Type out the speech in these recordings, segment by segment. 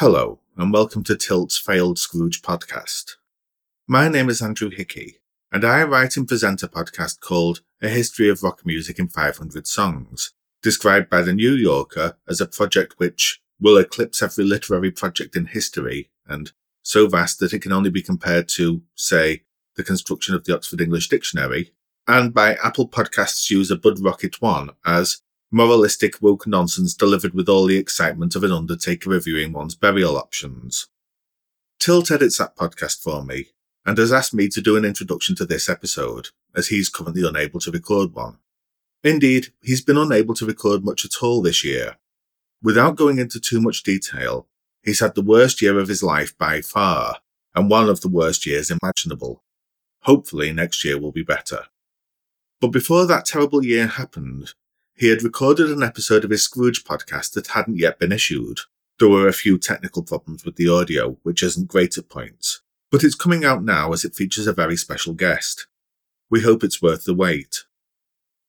Hello, and welcome to Tilt's Failed Scrooge podcast. My name is Andrew Hickey, and I write and present a podcast called A History of Rock Music in 500 Songs, described by The New Yorker as a project which will eclipse every literary project in history and so vast that it can only be compared to, say, the construction of the Oxford English Dictionary, and by Apple Podcasts user Bud Rocket One as moralistic woke nonsense delivered with all the excitement of an undertaker reviewing one's burial options. Tilt edits that podcast for me and has asked me to do an introduction to this episode, as he's currently unable to record one. Indeed, he's been unable to record much at all this year. Without going into too much detail, he's had the worst year of his life by far, and one of the worst years imaginable. Hopefully next year will be better. But before that terrible year happened, he had recorded an episode of his Scrooge podcast that hadn't yet been issued. There were a few technical problems with the audio, which isn't great at points, but it's coming out now as it features a very special guest. We hope it's worth the wait.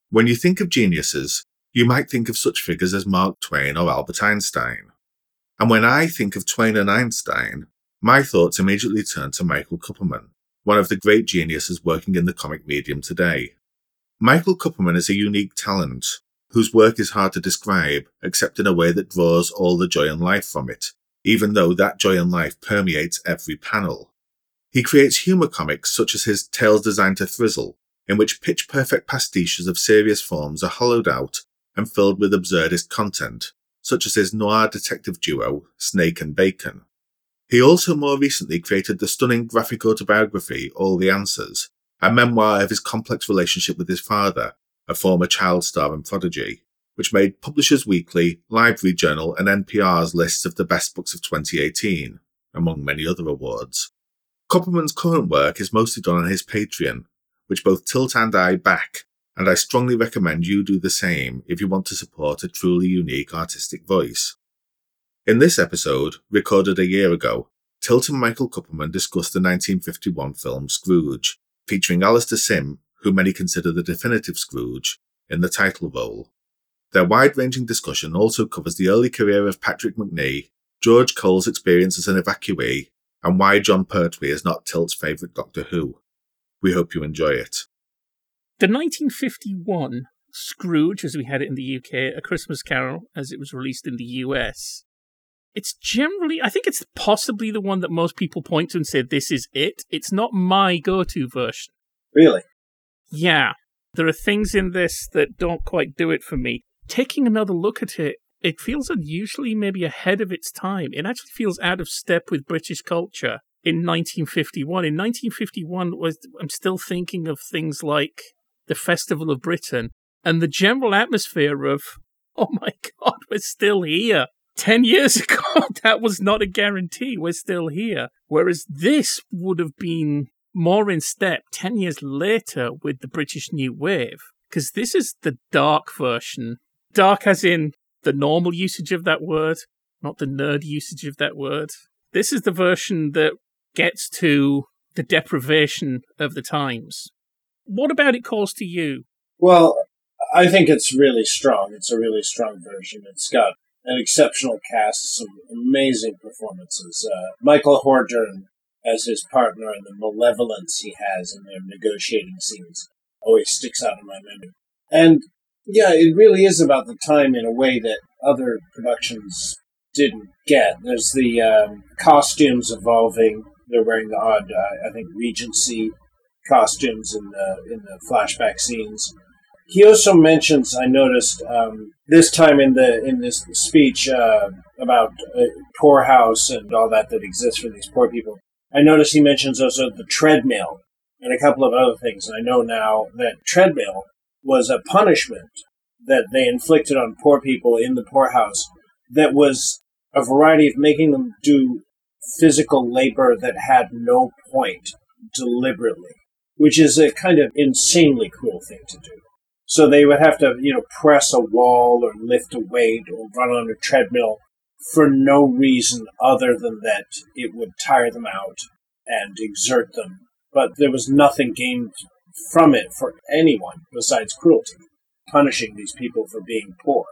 When you think of geniuses, you might think of such figures as Mark Twain or Albert Einstein. And when I think of Twain and Einstein, my thoughts immediately turn to Michael Kupperman, one of the great geniuses working in the comic medium today. Michael Kupperman is a unique talent, whose work is hard to describe, except in a way that draws all the joy and life from it, even though that joy and life permeates every panel. He creates humour comics such as his Tales Designed to Thrizzle, in which pitch perfect pastiches of serious forms are hollowed out and filled with absurdist content, such as his noir detective duo, Snake and Bacon. He also more recently created the stunning graphic autobiography, All the Answers, a memoir of his complex relationship with his father, a former child star and prodigy, which made Publishers Weekly, Library Journal, and NPR's lists of the best books of 2018, among many other awards. Kupperman's current work is mostly done on his Patreon, which both Tilt and I back, and I strongly recommend you do the same if you want to support a truly unique artistic voice. In this episode, recorded a year ago, Tilt and Michael Kupperman discussed the 1951 film Scrooge, featuring Alastair Sim who many consider the definitive Scrooge, in the title role. Their wide ranging discussion also covers the early career of Patrick Macnee, George Cole's experience as an evacuee, and why Jon Pertwee is not Tilt's favourite Doctor Who. We hope you enjoy it. The 1951 Scrooge, as we had it in the UK, A Christmas Carol, as it was released in the US, it's generally, I think it's possibly the one that most people point to and say, this is it. It's not my go to version. Really? Yeah, there are things in this that don't quite do it for me. Taking another look at it, it feels unusually maybe ahead of its time. It actually feels out of step with British culture in 1951. In 1951, was I'm still thinking of things like the Festival of Britain and the general atmosphere of, oh my God, we're still here. 10 years ago, that was not a guarantee. We're still here. Whereas this would have been more in step 10 years later with the British New Wave, because this is the dark version. Dark as in the normal usage of that word, not the nerd usage of that word. This is the version that gets to the deprivation of the times. What about it calls to you? Well, I think it's really strong. It's a really strong version. It's got an exceptional cast, some amazing performances. Uh, Michael Hordern as his partner and the malevolence he has in their negotiating scenes always sticks out in my memory. And yeah, it really is about the time in a way that other productions didn't get. There's the um, costumes evolving. They're wearing the odd, uh, I think, Regency costumes in the in the flashback scenes. He also mentions, I noticed um, this time in the in this speech uh, about uh, poorhouse and all that that exists for these poor people. I notice he mentions also the treadmill and a couple of other things. And I know now that treadmill was a punishment that they inflicted on poor people in the poorhouse that was a variety of making them do physical labor that had no point deliberately, which is a kind of insanely cruel thing to do. So they would have to, you know, press a wall or lift a weight or run on a treadmill for no reason other than that it would tire them out and exert them. But there was nothing gained from it for anyone besides cruelty, punishing these people for being poor.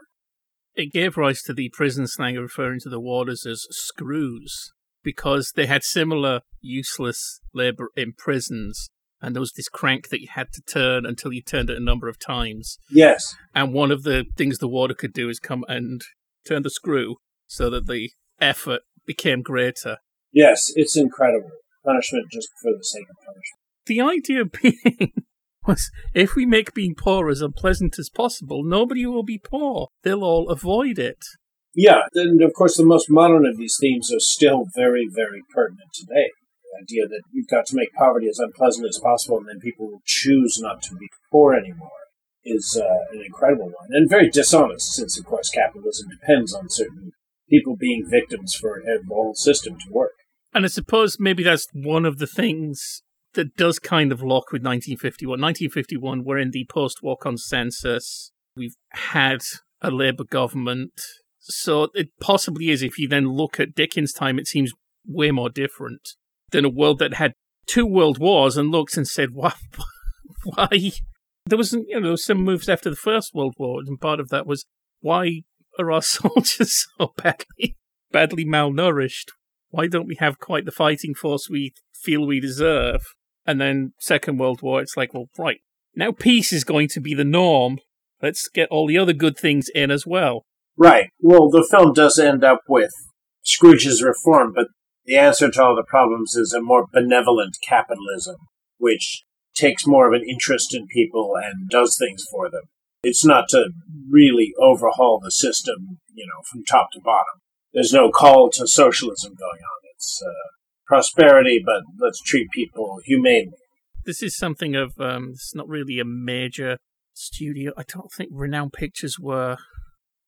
it gave rise to the prison slang of referring to the warders as screws because they had similar useless labor in prisons. And there was this crank that you had to turn until you turned it a number of times. Yes. And one of the things the warder could do is come and turn the screw so that the effort became greater. Yes, it's incredible. Punishment just for the sake of punishment. The idea being was if we make being poor as unpleasant as possible, nobody will be poor. They'll all avoid it. Yeah, and of course, the most modern of these themes are still very, very pertinent today. The idea that you've got to make poverty as unpleasant as possible and then people will choose not to be poor anymore is uh, an incredible one and very dishonest since, of course, capitalism depends on certain people being victims for the whole system to work. And I suppose maybe that's one of the things that does kind of lock with 1951. 1951, we're in the post war consensus. We've had a Labour government. So it possibly is, if you then look at Dickens' time, it seems way more different than a world that had two world wars and looks and said, why? why? There was, you know, there was some moves after the First World War, and part of that was why are our soldiers so badly, badly malnourished? Why don't we have quite the fighting force we feel we deserve? And then Second World War, it's like, well, right, now peace is going to be the norm. Let's get all the other good things in as well. Right. Well, the film does end up with Scrooge's reform, but the answer to all the problems is a more benevolent capitalism, which takes more of an interest in people and does things for them. It's not to really overhaul the system, you know, from top to bottom. There's no call to socialism going on. It's uh, prosperity, but let's treat people humanely. This is something of, um, it's not really a major studio. I don't think Renown Pictures were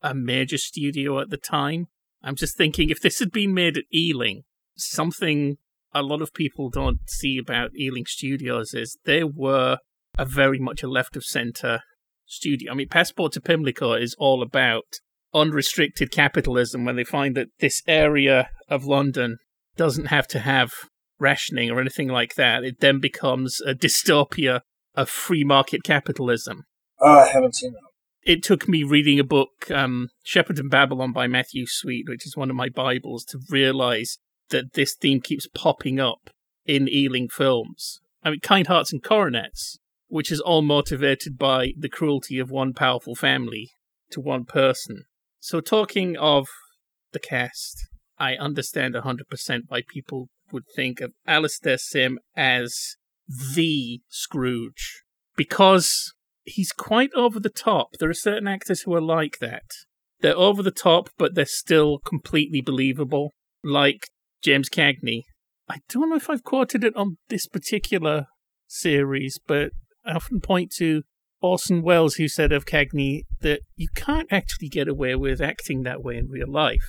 a major studio at the time. I'm just thinking if this had been made at Ealing, something a lot of people don't see about Ealing Studios is they were a very much a left of center studio. I mean, Passport to Pimlico is all about unrestricted capitalism when they find that this area of London doesn't have to have rationing or anything like that. It then becomes a dystopia of free market capitalism. Oh, I haven't seen that. It took me reading a book, um, Shepperton Babylon by Matthew Sweet, which is one of my Bibles, to realize that this theme keeps popping up in Ealing films. I mean, Kind Hearts and Coronets, which is all motivated by the cruelty of one powerful family to one person. So, talking of the cast, I understand 100% why people would think of Alastair Sim as the Scrooge. Because he's quite over the top. There are certain actors who are like that. They're over the top, but they're still completely believable. Like James Cagney. I don't know if I've quoted it on this particular series, but I often point to Orson Welles, who said of Cagney that you can't actually get away with acting that way in real life.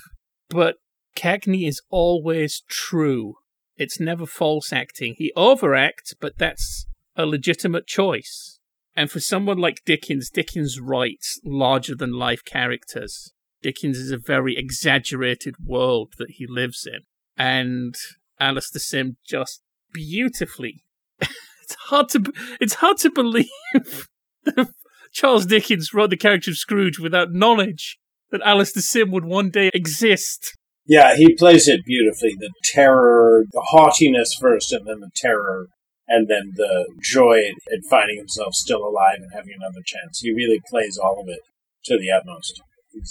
But Cagney is always true. It's never false acting. He overacts, but that's a legitimate choice. And for someone like Dickens, Dickens writes larger than life characters. Dickens is a very exaggerated world that he lives in. And Alastair Sim just beautifully. it's hard to it's hard to believe that Charles Dickens wrote the character of Scrooge without knowledge that Alastair Sim would one day exist. Yeah, he plays it beautifully. The terror, the haughtiness first, and then the terror, and then the joy at finding himself still alive and having another chance. He really plays all of it to the utmost.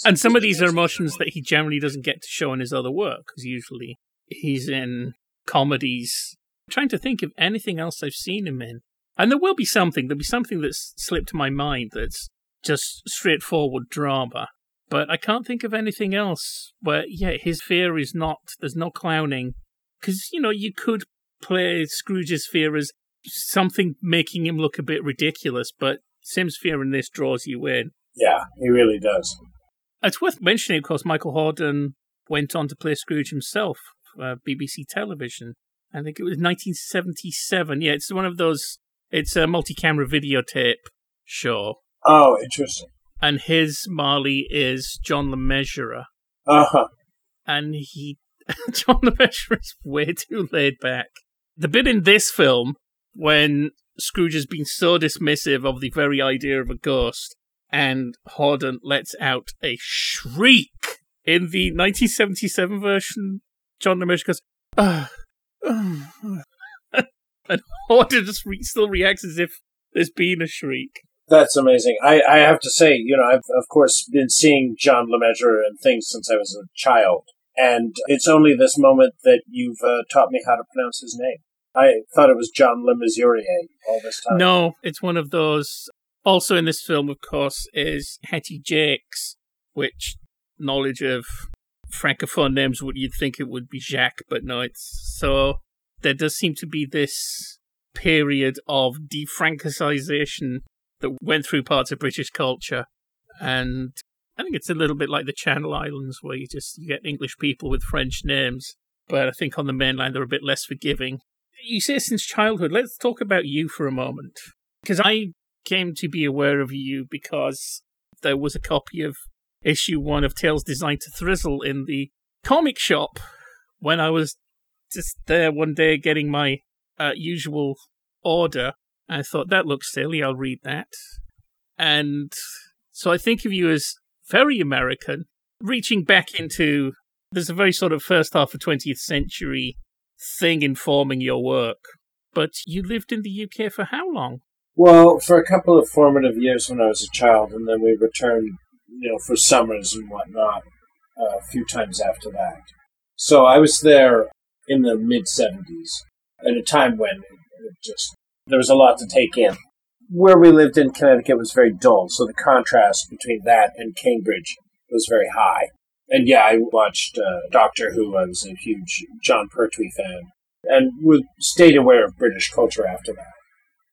And some of these are emotions that he generally doesn't get to show in his other work, because usually he's in comedies. I'm trying to think of anything else I've seen him in. And there will be something, there'll be something that's slipped to my mind that's just straightforward drama but I can't think of anything else where, yeah, his fear is not, there's no clowning. Because, you know, you could play Scrooge's fear as something making him look a bit ridiculous, but Sim's fear in this draws you in. Yeah, he really does. It's worth mentioning, of course, Michael Hordern went on to play Scrooge himself uh, for BBC television. I think it was 1977. Yeah, it's one of those, it's a multi camera videotape show. Oh, interesting and his Marley is John Le Mesurier. Uh huh. And he, John Le Mesurier is way too laid back. The bit in this film when Scrooge has been so dismissive of the very idea of a ghost and Hordern lets out a shriek. In the 1977 version, John Le Mesurier goes, ah, ah, and Hordern just re- still reacts as if there's been a shriek. That's amazing. I, I have to say, you know, I've of course been seeing John Le Mesurier and things since I was a child, and it's only this moment that you've uh, taught me how to pronounce his name. I thought it was John LeMessurier all this time. No, it's one of those. Also in this film, of course, is Hattie Jacques, which knowledge of francophone names would you'd think it would be Jacques, but no, it's so there does seem to be this period of defrancization that went through parts of British culture, and I think it's a little bit like the Channel Islands, where you just you get English people with French names, but I think on the mainland they're a bit less forgiving. You say since childhood. Let's talk about you for a moment, because I came to be aware of you because there was a copy of issue one of Tales Designed to Thrizzle in the comic shop when I was just there one day getting my uh, usual order. I thought that looks silly. I'll read that, and so I think of you as very American, reaching back into. There's a very sort of first half of 20th century thing informing your work. But you lived in the UK for how long? Well, for a couple of formative years when I was a child, and then we returned, you know, for summers and whatnot uh, a few times after that. So I was there in the mid 70s at a time when it just there was a lot to take in. Where we lived in Connecticut was very dull, so the contrast between that and Cambridge was very high. And yeah, I watched uh, Doctor Who. I was a huge Jon Pertwee fan, and would stayed aware of British culture after that.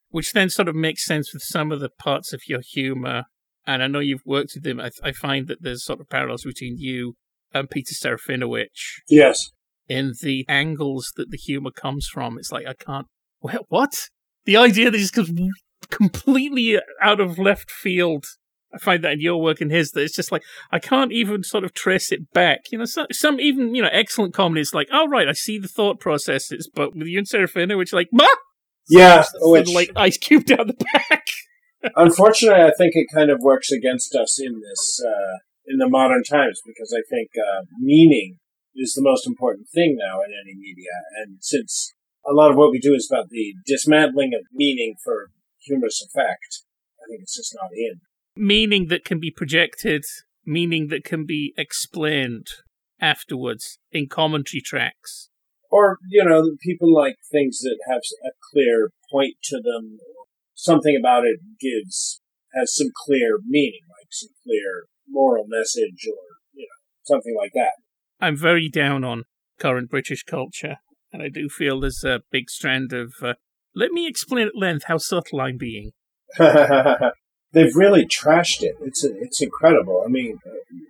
Which then sort of makes sense with some of the parts of your humor. And I know you've worked with him. I, I find that there's sort of parallels between you and Peter Serafinowicz. Yes. In the angles that the humor comes from, it's like I can't. Well, What? The idea that just goes completely out of left field I find that in your work and his that it's just like I can't even sort of trace it back. You know, some, some even you know excellent comedy is like, oh right, I see the thought processes, but with you and Serafina, which like, ma, yeah, which like Ice Cube down the back. Unfortunately, I think it kind of works against us in this uh, in the modern times because I think uh, meaning is the most important thing now in any media, and since a lot of what we do is about the dismantling of meaning for humorous effect, I think it's just not in meaning that can be projected, meaning that can be explained afterwards in commentary tracks. Or, you know, people like things that have a clear point to them, something about it gives, has some clear meaning, like some clear moral message or, you know, something like that. I'm very down on current British culture, and I do feel there's a big strand of, uh, let me explain at length how subtle I'm being. they've really trashed it. It's it's incredible. I mean,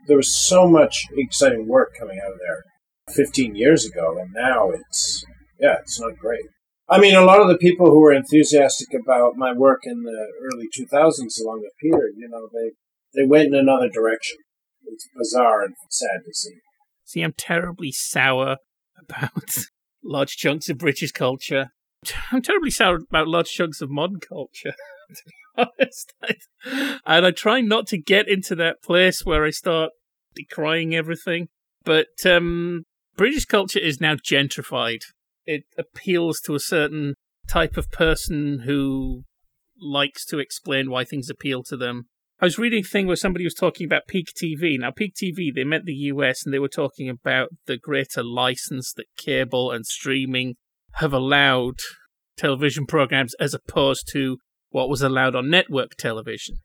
there was so much exciting work coming out of there 15 years ago, and now it's yeah, it's not great. I mean, a lot of the people who were enthusiastic about my work in the early 2000s, along with Peter, you know, they they went in another direction. It's bizarre and sad to see. See, I'm terribly sour about large chunks of British culture. I'm terribly sour about large chunks of modern culture. to be honest. and I try not to get into that place where I start decrying everything. But um, British culture is now gentrified. It appeals to a certain type of person who likes to explain why things appeal to them. I was reading a thing where somebody was talking about Peak TV. Now, Peak TV, they meant the US and they were talking about the greater license that cable and streaming have allowed television programs as opposed to what was allowed on network television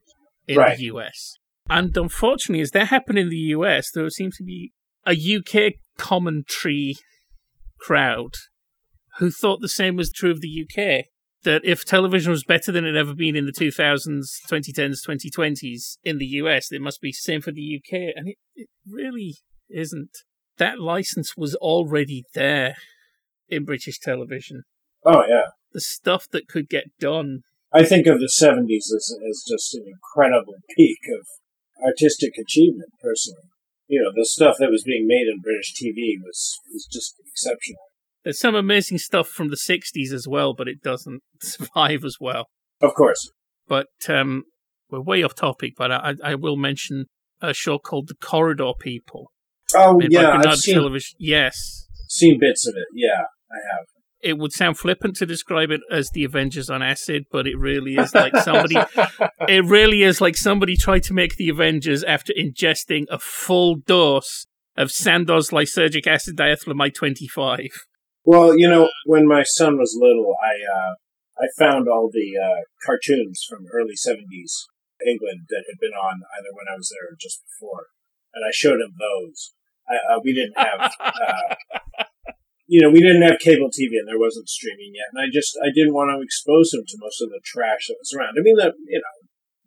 in right. the US. And unfortunately, as that happened in the US, there seems to be a UK commentary crowd who thought the same was true of the UK. That if television was better than it ever been in the 2000s, 2010s, 2020s in the US, it must be the same for the UK. And it, it really isn't. That license was already there in British television. Oh, yeah. The stuff that could get done I think of the 70s as, as just an incredible peak of artistic achievement, personally. You know, the stuff that was being made in British TV was, was just exceptional. There's some amazing stuff from the 60s as well, but it doesn't survive as well. Of course. But um, we're way off topic, but I, I will mention a show called The Corridor People. Oh yeah, I've seen Television. Yes. seen bits of it. Yeah, I have. It would sound flippant to describe it as the Avengers on acid, but it really is like somebody. it really is like somebody tried to make the Avengers after ingesting a full dose of Sandoz lysergic acid diethylamide 25. Well, you know, when my son was little, I uh, I found all the uh, cartoons from early '70s England that had been on either when I was there or just before, and I showed him those. I, uh, we didn't have, uh, you know, we didn't have cable TV, and there wasn't streaming yet, and I just I didn't want to expose him to most of the trash that was around. I mean, that you know,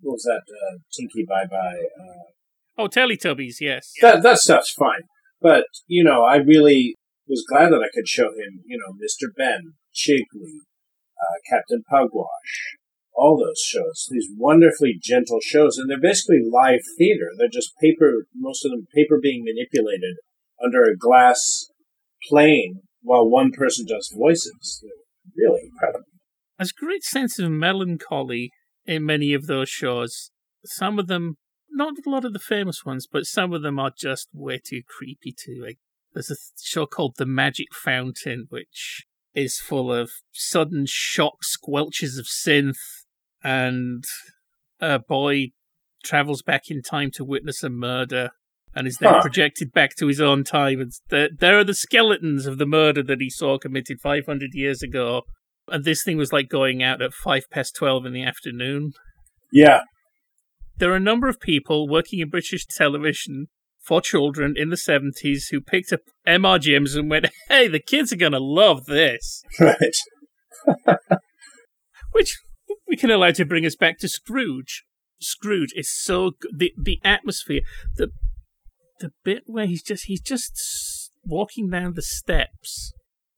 what was that? Uh, Tinky Bye Bye. Uh, Oh, Teletubbies, yes. that that stuff's fine. But you know, I really was glad that I could show him, you know, Mr. Benn, Chigley, uh, Captain Pugwash, all those shows. These wonderfully gentle shows, and they're basically live theater. They're just paper, most of them paper being manipulated under a glass plane while one person does voices. They're really incredible. There's a great sense of melancholy in many of those shows. Some of them, not a lot of the famous ones, but some of them are just way too creepy too. There's a show called The Magic Fountain, which is full of sudden shock squelches of synth, and a boy travels back in time to witness a murder and is then Huh. projected back to his own time. And there, there are the skeletons of the murder that he saw committed 500 years ago. And this thing was like going out at five past 12 in the afternoon. Yeah, There are a number of people working in British television for children in the 70s who picked up M.R. James and went, hey, the kids are going to love this. right. Which we can allow to bring us back to Scrooge. Scrooge is so good. The, the atmosphere, the, the bit where he's just, he's just walking down the steps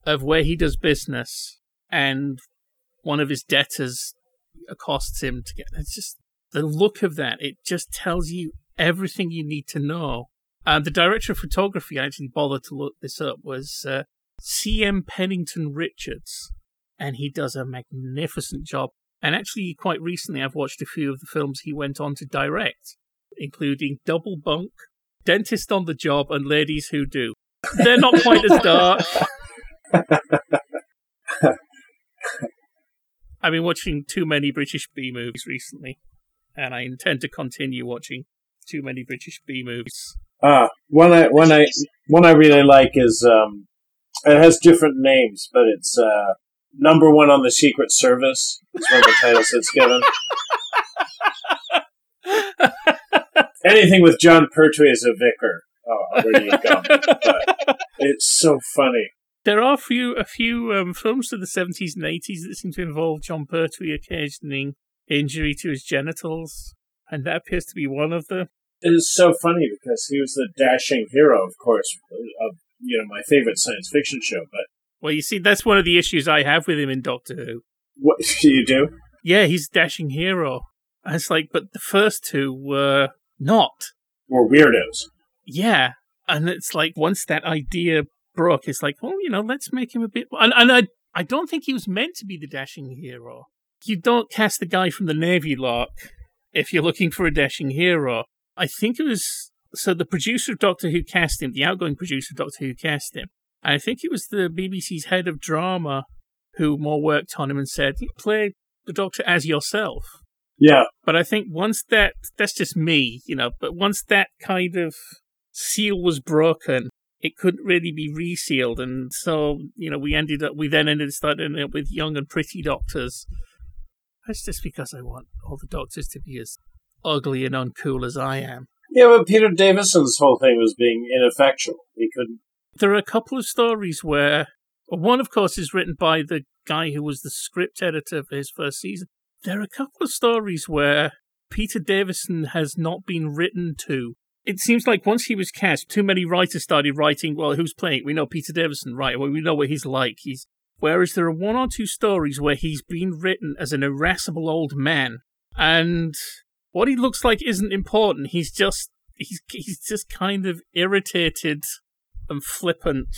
of where he does business and one of his debtors accosts him to get, it's just, the look of that, it just tells you everything you need to know. And the director of photography, I actually bothered to look this up, was uh, C.M. Pennington Richards. And he does a magnificent job. And actually, quite recently, I've watched a few of the films he went on to direct, including Double Bunk, Dentist on the Job, and Ladies Who Do. They're not quite as dark. I've been watching too many British B movies recently, and I intend to continue watching too many British B movies. Uh, one I one I one I really like is um, it has different names, but it's uh, number one on the Secret Service. Is one of the titles it's given. Anything with Jon Pertwee as a vicar. Oh, where do you go? But it's so funny. There are a few a few um, films of the seventies and eighties that seem to involve Jon Pertwee occasioning injury to his genitals, and that appears to be one of them. It is so funny because he was the dashing hero, of course, of you know my favorite science fiction show. But Well, you see, that's one of the issues I have with him in Doctor Who. what do you do? Yeah, he's a dashing hero. And it's like, but the first two were not. We're weirdos. Yeah, and it's like once that idea broke, it's like, well, you know, let's make him a bit. And, and I, I don't think he was meant to be the dashing hero. You don't cast the guy from the Navy Lark if you're looking for a dashing hero. I think it was so the producer of Doctor Who cast him, the outgoing producer of Doctor Who cast him. And I think it was the BBC's head of drama who more worked on him and said, play the Doctor as yourself. Yeah, But I think once that, that's just me, you know, but once that kind of seal was broken, it couldn't really be resealed. And so, you know, we ended up, we then ended up starting up with young and pretty doctors. That's just because I want all the doctors to be as ugly and uncool as I am. yeah. But Peter Davison's whole thing was being ineffectual. He couldn't. There are a couple of stories where, one, of course, is written by the guy who was the script editor for his first season. There are a couple of stories where Peter Davison has not been written to. It seems like once he was cast, too many writers started writing, well, who's playing? We know Peter Davison, right? Well, we know what he's like. He's Whereas there are one or two stories where he's been written as an irascible old man, and what he looks like isn't important. He's just he's he's just kind of irritated and flippant,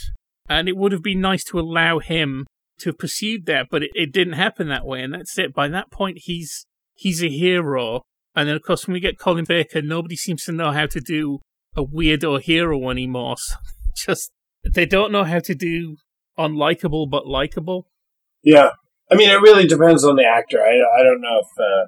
and it would have been nice to allow him to have pursued that, but it, it didn't happen that way, and that's it. By that point, he's he's a hero, And then, of course, when we get Colin Baker, nobody seems to know how to do a weirdo hero anymore. So just they don't know how to do unlikable but likable. Yeah, I mean, it really depends on the actor. I, I don't know if uh,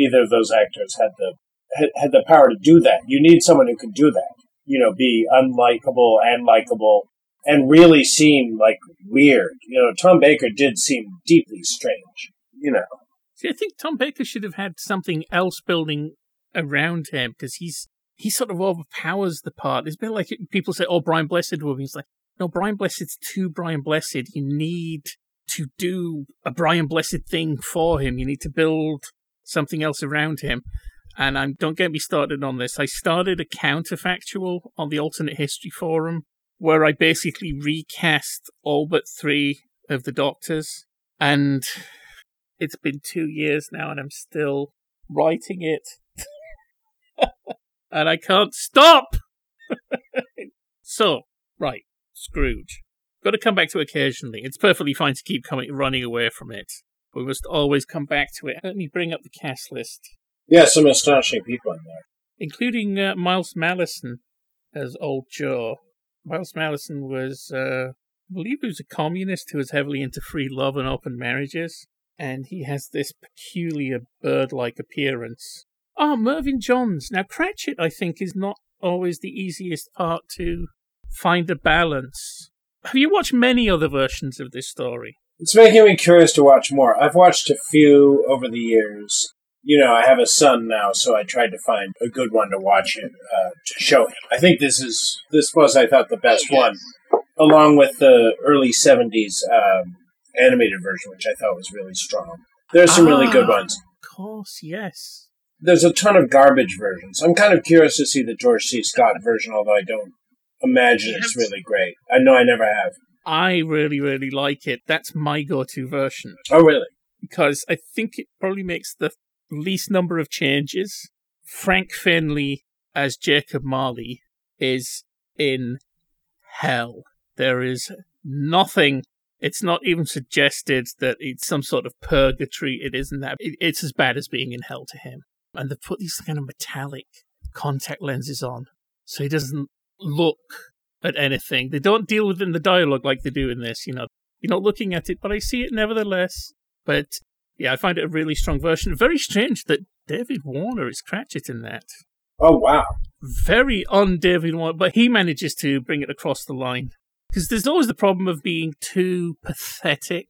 either of those actors had the had, had the power to do that. You need someone who can do that. You know, be unlikable and likable, and really seem like weird. You know, Tom Baker did seem deeply strange. You know, See, I think Tom Baker should have had something else building around him because he's he sort of overpowers the part. It's a bit like people say, "Oh, Brian Blessed will be." It's like, no, Brian Blessed's too Brian Blessed. You need to do a Brian Blessed thing for him. You need to build something else around him. And I'm, don't get me started on this. I started a counterfactual on the Alternate History Forum where I basically recast all but three of the Doctors. And it's been two years now and I'm still writing it. and I can't stop! so, right, Scrooge. Got to come back to occasionally. It's perfectly fine to keep coming running away from it. We must always come back to it. Let me bring up the cast list. Yeah, some astonishing people in there. Including uh, Miles Malleson as Old Joe. Miles Malleson was, uh, I believe he was a communist who was heavily into free love and open marriages and he has this peculiar bird like appearance. Ah, oh, Mervyn Johns. Now, Cratchit, I think, is not always the easiest part to find a balance. Have you watched many other versions of this story? It's making me curious to watch more. I've watched a few over the years. You know, I have a son now, so I tried to find a good one to watch it uh, to show him. I think this is this was, I thought, the best one, along with the early '70s um, animated version, which I thought was really strong. There's some ah, really good ah, ones. Of course, yes. There's a ton of garbage versions. I'm kind of curious to see the George C. Scott version, although I don't imagine it's really great. I know I never have. I really, really like it. That's my go to version. Oh, really? Because I think it probably makes the least number of changes. Frank Finlay as Jacob Marley is in hell. There is nothing it's not even suggested that it's some sort of purgatory. It isn't that. it's as bad as being in hell to him. And they put these kind of metallic contact lenses on so he doesn't look at anything. They don't deal with it in the dialogue like they do in this. You know, you're not looking at it, but I see it nevertheless. But yeah, I find it a really strong version. Very strange that David Warner is Cratchit in that. Oh wow! Very un David Warner, but he manages to bring it across the line. Because there's always the problem of being too pathetic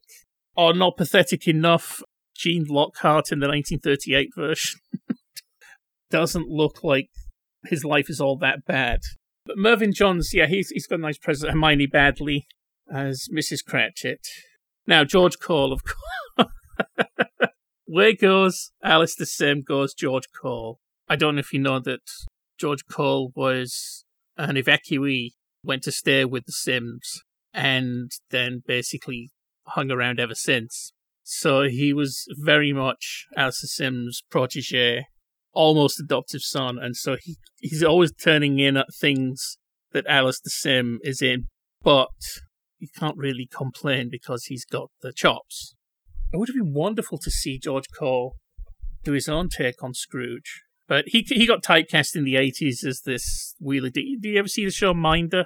or not pathetic enough. Gene Lockhart in the 1938 version doesn't look like his life is all that bad. But Mervyn Johns, yeah, he's he's got a nice presence. Hermione Baddeley as Mrs. Cratchit. Now George Cole, of course. Where goes Alastair Sim goes George Cole. I don't know if you know that George Cole was an evacuee went to stay with the Sims, and then basically hung around ever since. So he was very much Alastair Sim's protege, almost adoptive son, and so he he's always turning in at things that Alastair Sim is in, but you can't really complain because he's got the chops. It would have been wonderful to see George Cole do his own take on Scrooge. But he he got typecast in the eighties as this wheeler. Do you, do you ever see the show Minder?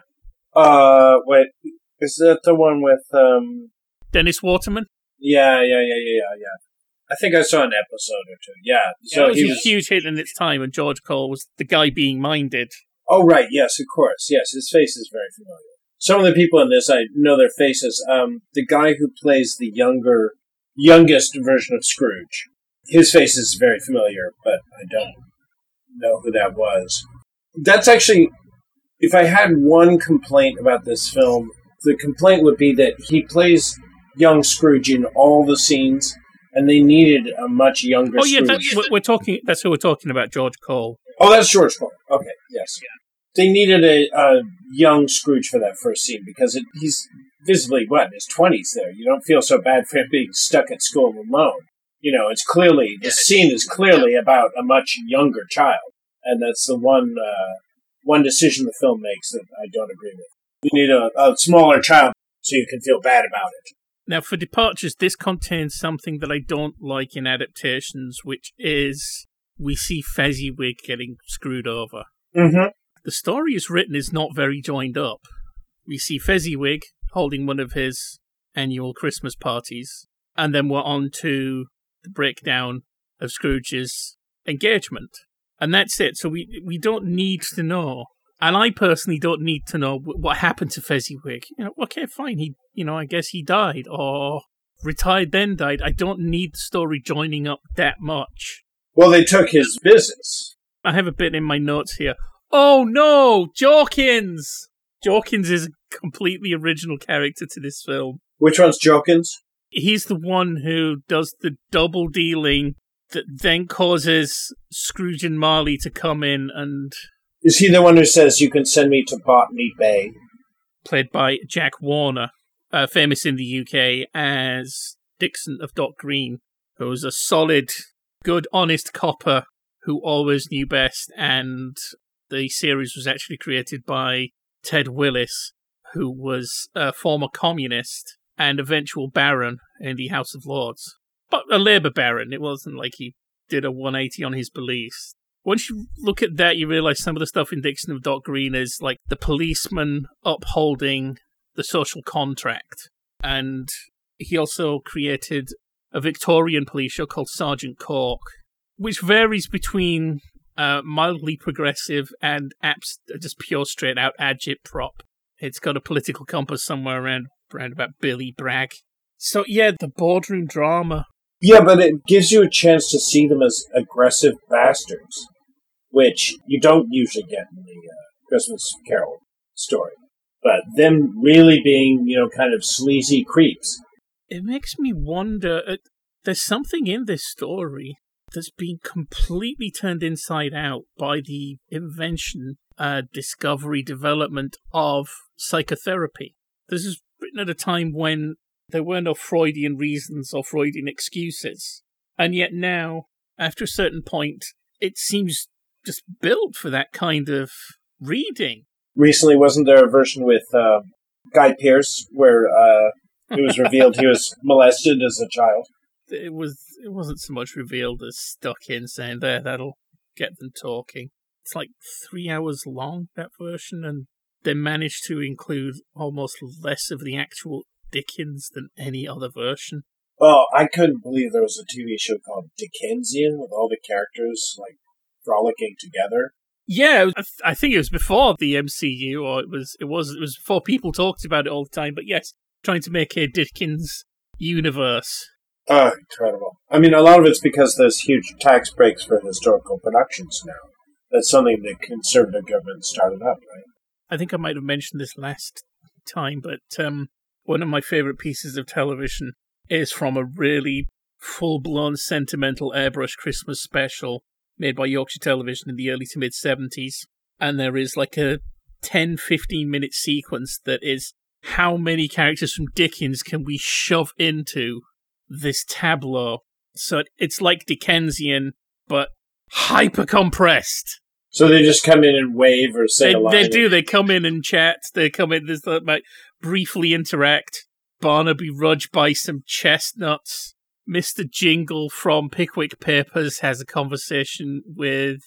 Uh, wait, is that the one with um Dennis Waterman? Yeah, yeah, yeah, yeah, yeah, yeah. I think I saw an episode or two. Yeah, so yeah, it was he a was... huge hit in its time, and George Cole was the guy being minded. Oh right, yes, of course, yes. His face is very familiar. Some of the people in this, I know their faces. Um, the guy who plays the younger, youngest version of Scrooge, his face is very familiar, but I don't know who that was. That's actually, if I had one complaint about this film, the complaint would be that he plays young Scrooge in all the scenes, and they needed a much younger. Oh yeah, that's, we're talking. That's who we're talking about, George Cole. Oh, that's George Cole. Okay, yes. Yeah. They needed a, a young Scrooge for that first scene because it, he's visibly what in his twenties. There, you don't feel so bad for him being stuck at school alone. You know, it's clearly the scene is clearly about a much younger child and that's the one uh, one decision the film makes that I don't agree with. You need a, a smaller child so you can feel bad about it. Now, for departures, this contains something that I don't like in adaptations, which is we see Fezziwig getting screwed over. Mm-hmm. The story is written is not very joined up. We see Fezziwig holding one of his annual Christmas parties, and then we're on to the breakdown of Scrooge's engagement. And that's it. So we we don't need to know. And I personally don't need to know what happened to Fezziwig. You know, okay, fine. He, you know, I guess he died or retired then died. I don't need the story joining up that much. Well, they took his business. I have a bit in my notes here. Oh no, Jorkins! Jorkins is a completely original character to this film. Which one's Jorkins? He's the one who does the double dealing that then causes Scrooge and Marley to come in and. Is he the one who says you can send me to Botany Bay? Played by Jack Warner, uh, famous in the UK as Dixon of Dock Green, who was a solid, good, honest copper who always knew best. And the series was actually created by Ted Willis, who was a former communist and eventual baron in the House of Lords. But a Labour baron. It wasn't like he did a 180 on his beliefs. Once you look at that, you realize some of the stuff in Dixon of Dock Green is like the policeman upholding the social contract. And he also created a Victorian police show called Sergeant Cork, which varies between uh, mildly progressive and abs- just pure straight out agitprop. It's got a political compass somewhere around around about Billy Bragg. So yeah, the boardroom drama. Yeah, but it gives you a chance to see them as aggressive bastards, which you don't usually get in the uh, Christmas Carol story. But them really being, you know, kind of sleazy creeps. It makes me wonder. Uh, there's something in this story that's been completely turned inside out by the invention, uh, discovery, development of psychotherapy. This is written at a time when there were no Freudian reasons or Freudian excuses. And yet now, after a certain point, it seems just built for that kind of reading. Recently, wasn't there a version with uh, Guy Pearce where uh, it was revealed he was molested as a child? It was. It wasn't so much revealed as stuck in saying there that'll get them talking. It's like three hours long that version, and they managed to include almost less of the actual Dickens than any other version. Well, I couldn't believe there was a TV show called Dickensian with all the characters like frolicking together. Yeah, I, th- I think it was before the MCU, or it was it was it was before people talked about it all the time. But yes, trying to make a Dickens universe. Oh, incredible! I mean, a lot of it's because there's huge tax breaks for historical productions now. That's something the conservative government started up, right? I think I might have mentioned this last time, but um, one of my favorite pieces of television is from a really full blown sentimental airbrush Christmas special made by Yorkshire Television in the early to mid 70s. And there is like a 10 15 minute sequence that is how many characters from Dickens can we shove into this tableau? So it's like Dickensian, but hyper compressed. So they just come in and wave or say they, a line. They do. They come in and chat. They come in. There's like briefly interact. Barnaby Rudge buys some chestnuts. Mr. Jingle from Pickwick Papers has a conversation with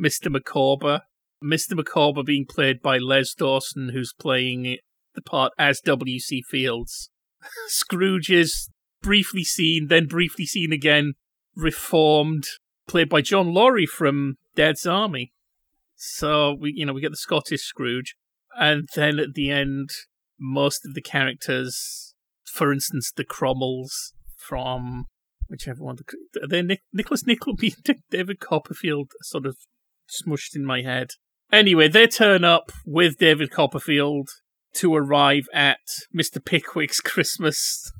Mr. Micawber. Mr. Micawber being played by Les Dawson, who's playing the part as W.C. Fields. Scrooge is briefly seen, then briefly seen again, reformed, played by John Laurie from Dad's Army. So we, you know, we get the Scottish Scrooge, and then at the end, most of the characters, for instance, the Crummles from whichever one, they Nick, Nicholas Nickleby, David Copperfield, sort of smushed in my head. Anyway, they turn up with David Copperfield to arrive at Mr. Pickwick's Christmas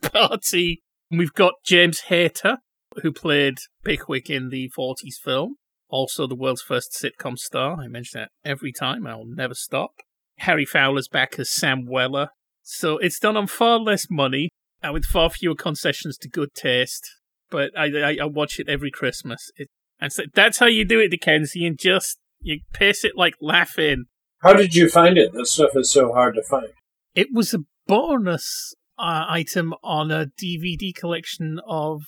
party. We've got James Hayter, who played Pickwick in the 40s film also the world's first sitcom star. I mention that every time, I'll never stop. Harry Fowler's back as Sam Weller. So it's done on far less money with far fewer concessions to good taste. But I, I, I watch it every Christmas. It, and so that's how you do it, Dickensian. And just you pace it like laughing. How did you find it? This stuff is so hard to find. It was a bonus uh, item on a DVD collection of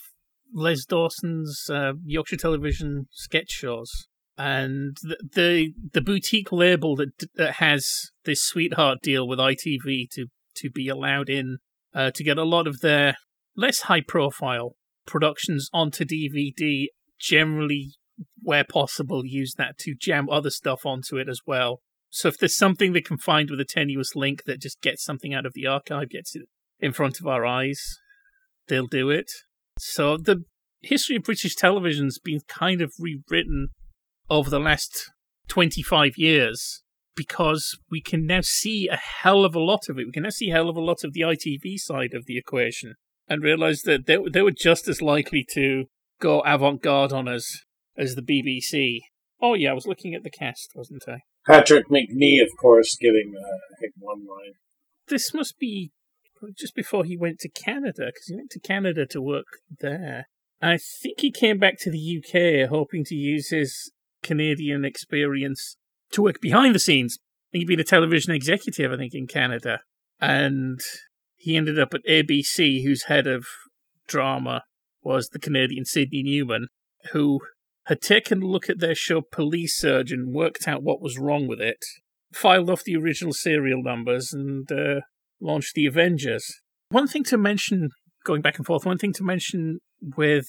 Les Dawson's uh, Yorkshire Television sketch shows, and the, the the boutique label that that has this sweetheart deal with ITV to to be allowed in uh, to get a lot of their less high profile productions onto DVD. Generally, where possible, use that to jam other stuff onto it as well. So if there's something they can find with a tenuous link that just gets something out of the archive, gets it in front of our eyes, they'll do it. So the history of British television's been kind of rewritten over the last 25 years because we can now see a hell of a lot of it. We can now see a hell of a lot of the ITV side of the equation and realize that they, they were just as likely to go avant garde on us as the BBC. Oh, yeah, I was looking at the cast, wasn't I? Patrick Macnee, of course, giving, uh, I think, one line. This must be just before he went to Canada, because he went to Canada to work there. I think he came back to the UK hoping to use his Canadian experience to work behind the scenes. He'd been a television executive, I think, in Canada. And he ended up at ABC, whose head of drama was the Canadian Sydney Newman, who had taken a look at their show Police Surgeon, worked out what was wrong with it, filed off the original serial numbers, and uh, launched the Avengers. One thing to mention, going back and forth, one thing to mention with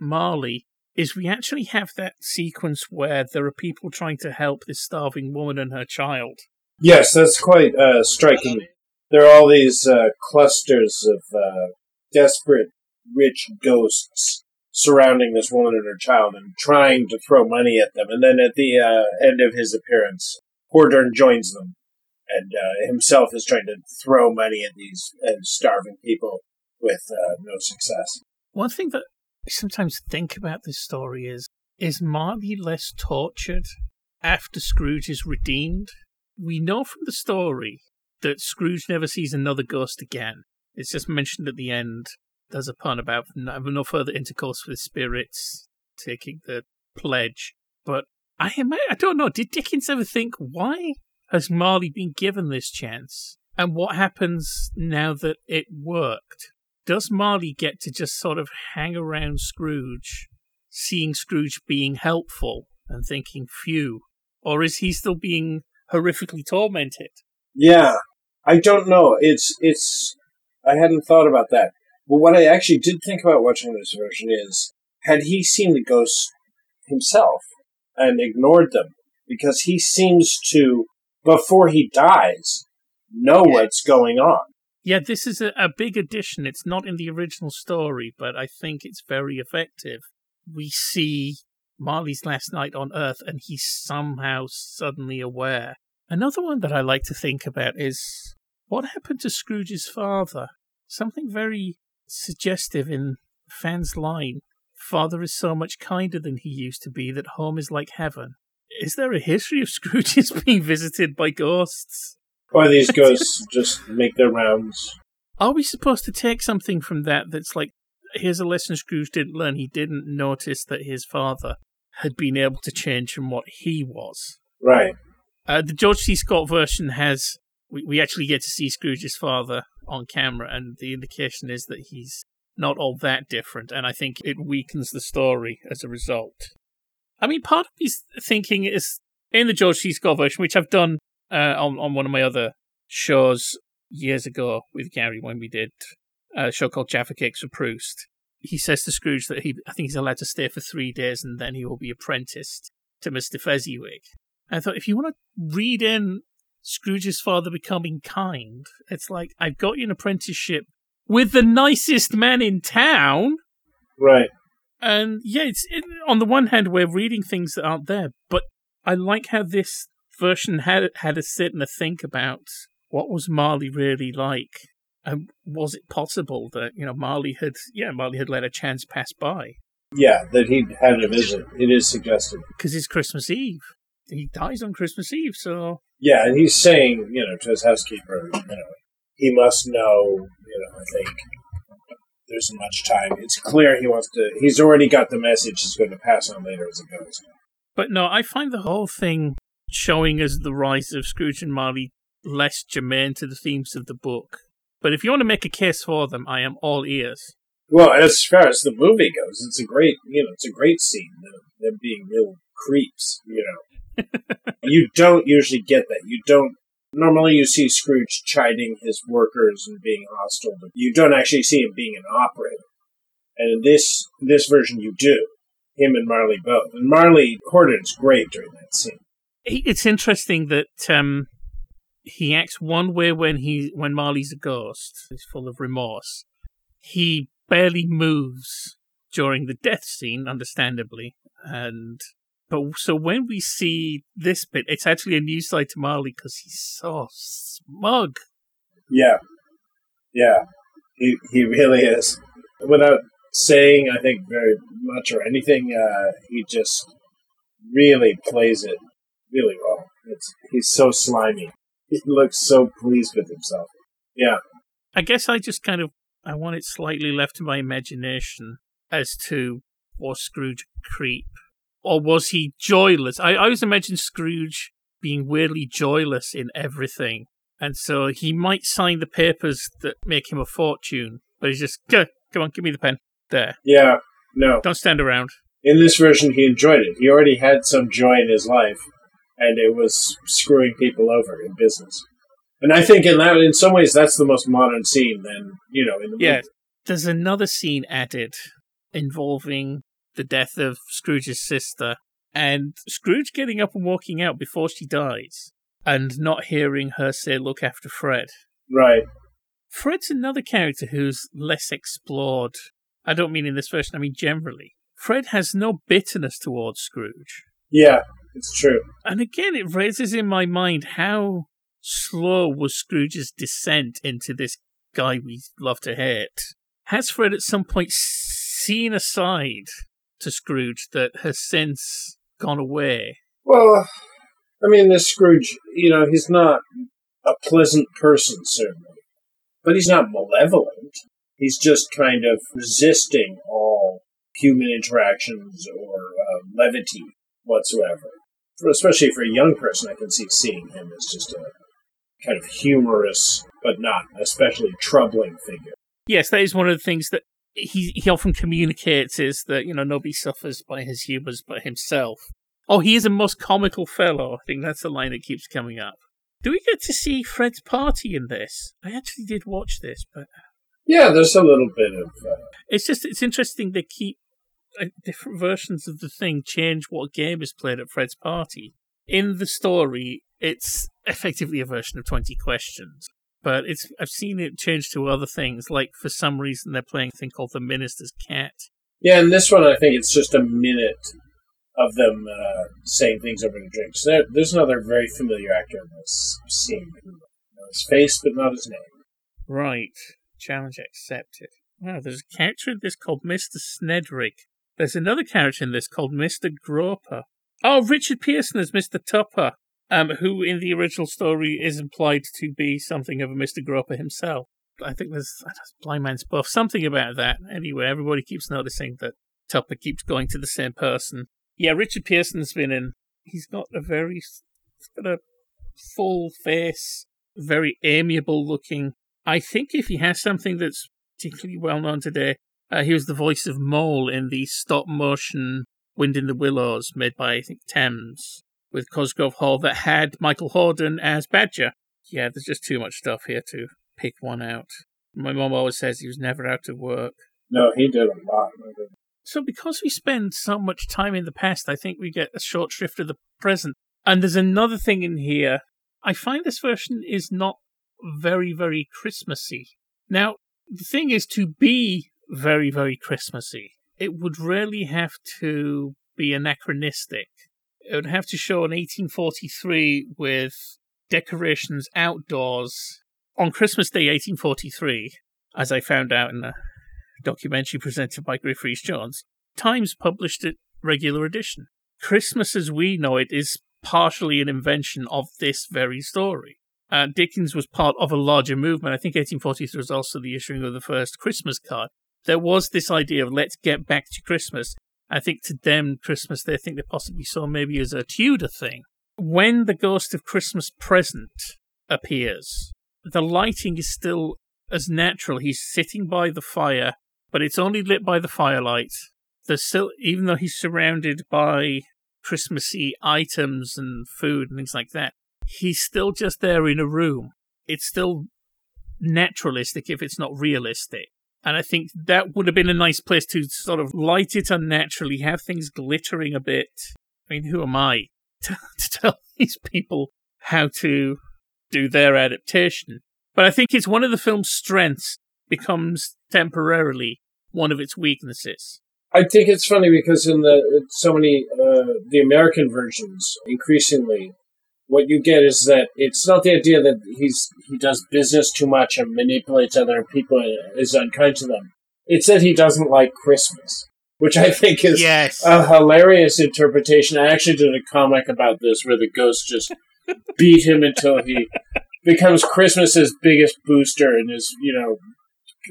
Marley is we actually have that sequence where there are people trying to help this starving woman and her child. Yes, that's quite uh, striking. There are all these uh, clusters of uh, desperate rich ghosts surrounding this woman and her child and trying to throw money at them. And then at the uh, end of his appearance, Hordern joins them and uh, himself is trying to throw money at these starving people with uh, no success. One thing that Sometimes think about this story is is Marley less tortured after Scrooge is redeemed? We know from the story that Scrooge never sees another ghost again. It's just mentioned at the end. There's a pun about no further intercourse with spirits, taking the pledge. But I, am, I don't know. Did Dickens ever think why has Marley been given this chance? And what happens now that it worked? Does Marley get to just sort of hang around Scrooge, seeing Scrooge being helpful and thinking, phew? Or is he still being horrifically tormented? Yeah, I don't know. It's, it's, I hadn't thought about that. But what I actually did think about watching this version is, had he seen the ghosts himself and ignored them? Because he seems to before he dies know what's going on. Yeah, this is a, a big addition. It's not in the original story, but I think it's very effective. We see Marley's last night on Earth, and he's somehow suddenly aware. Another one that I like to think about is what happened to Scrooge's father? Something very suggestive in Fan's line Father is so much kinder than he used to be that home is like heaven is there a history of Scrooges being visited by ghosts? Or these ghosts just make their rounds? Are we supposed to take something from that that's like, here's a lesson Scrooge didn't learn. He didn't notice that his father had been able to change from what he was. Right. Uh, the George C. Scott version has, we, we actually get to see Scrooge's father on camera, and the indication is that he's not all that different, and I think it weakens the story as a result. I mean, part of me thinking is in the George C. Scott version, which I've done uh, on on one of my other shows years ago with Gary when we did a show called Jaffa Cakes for Proust. He says to Scrooge that he, I think he's allowed to stay for three days and then he will be apprenticed to Mr. Fezziwig. I thought if you want to read in Scrooge's father becoming kind, it's like I've got you an apprenticeship with the nicest man in town. Right. And yeah, it's it, on the one hand we're reading things that aren't there, but I like how this version had had a sit and think about what was Marley really like, and was it possible that you know Marley had yeah Marley had let a chance pass by. Yeah, that he had a visit. It is suggested because it's Christmas Eve. He dies on Christmas Eve, so yeah, and he's saying you know to his housekeeper, you know, he must know, you know, I think there isn't much time. It's clear he wants to. He's already got the message. He's going to pass on later as it goes. But no, I find the whole thing showing us the rise of Scrooge and Marley less germane to the themes of the book. But if you want to make a case for them, I am all ears. Well, as far as the movie goes, it's a great, you know, it's a great scene. Them being real creeps, you know. you don't usually get that. You don't. Normally, you see Scrooge chiding his workers and being hostile, but you don't actually see him being an operator. And in this this version, you do. Him and Marley both. And Marley Hordern's great during that scene. It's interesting that um, he acts one way when he when Marley's a ghost. He's full of remorse. He barely moves during the death scene, understandably, and but so when we see this bit, it's actually a new side to Marley because he's so smug. Yeah, yeah, he he really is. Without saying, I think very much or anything, uh, he just really plays it really well. It's he's so slimy. He looks so pleased with himself. Yeah. I guess I just kind of I want it slightly left to my imagination as to was Scrooge creep or was he joyless? I, I always imagine Scrooge being weirdly joyless in everything. And so he might sign the papers that make him a fortune, but he's just, go, come on, give me the pen. There. Yeah, no. Don't stand around. In this version, he enjoyed it. He already had some joy in his life, and it was screwing people over in business. And I think in that, in some ways, that's the most modern scene. Then you know, in the yeah. Movie. There's another scene added involving the death of Scrooge's sister, and Scrooge getting up and walking out before she dies, and not hearing her say, Look after Fred. Right. Fred's another character who's less explored. I don't mean in this version, I mean generally. Fred has no bitterness towards Scrooge. Yeah, it's true. And again, it raises in my mind how slow was Scrooge's descent into this guy we love to hate. Has Fred at some point seen a side to Scrooge that has since gone away? Well, I mean, this Scrooge, you know, he's not a pleasant person, certainly, but he's not malevolent. He's just kind of resisting all human interactions or uh, levity whatsoever. For, especially for a young person, I can see seeing him as just a kind of humorous, but not especially troubling figure. Yes, that is one of the things that he he often communicates is that you know nobody suffers by his humours but himself. Oh, he is a most comical fellow. I think that's the line that keeps coming up. Do we get to see Fred's party in this? I actually did watch this, but yeah, there's a little bit of. Uh... It's just it's interesting they keep uh, different versions of the thing change what game is played at Fred's party. In the story, it's effectively a version of Twenty Questions, but it's I've seen it change to other things. Like for some reason they're playing a thing called the Minister's Cat. Yeah, and this one I think it's just a minute of them uh, saying things over the drinks. There, there's another very familiar actor in this scene his face but not his name. Right. Challenge accepted. Wow, there's a character in this called Mr. Snedrick. There's another character in this called Mr. Groper. Oh, Richard Pearson is Mr. Tupper um, who in the original story is implied to be something of a Mr. Groper himself. I think there's Blind Man's Buff, something about that. Anyway, everybody keeps noticing that Tupper keeps going to the same person. Yeah, Richard Pearson's been in. He's got a very, he's got a full face, very amiable looking. I think if he has something that's particularly well known today, uh, he was the voice of Mole in the stop motion Wind in the Willows made by I think Thames with Cosgrove Hall that had Michael Hordern as Badger. Yeah, there's just too much stuff here to pick one out. My mom always says he was never out of work. No, he did a lot. So, because we spend so much time in the past, I think we get a short shrift of the present. And there's another thing in here. I find this version is not very, very Christmassy. Now, the thing is to be very, very Christmassy, it would really have to be anachronistic it would have to show an 1843 with decorations outdoors on Christmas Day 1843, as I found out in a documentary presented by Griff Rhys Jones. Times published a regular edition. Christmas as we know it is partially an invention of this very story. Uh, Dickens was part of a larger movement. I think 1843 was also the issuing of the first Christmas card. There was this idea of let's get back to Christmas. I think to them, Christmas, they think they possibly saw maybe as a Tudor thing. When the Ghost of Christmas Present appears, the lighting is still as natural. He's sitting by the fire but it's only lit by the firelight. There's still, even though he's surrounded by Christmassy items and food and things like that, he's still just there in a room. It's still naturalistic if it's not realistic. And I think that would have been a nice place to sort of light it unnaturally, have things glittering a bit. I mean, who am I to, to tell these people how to do their adaptation? But I think it's one of the film's strengths becomes temporarily one of its weaknesses. I think it's funny because in the so many uh, the American versions, increasingly, what you get is that it's not the idea that he's he does business too much and manipulates other people and is unkind to them. It's that he doesn't like Christmas, which I think is yes. a hilarious interpretation. I actually did a comic about this where the ghost just beat him until he becomes Christmas's biggest booster and is you know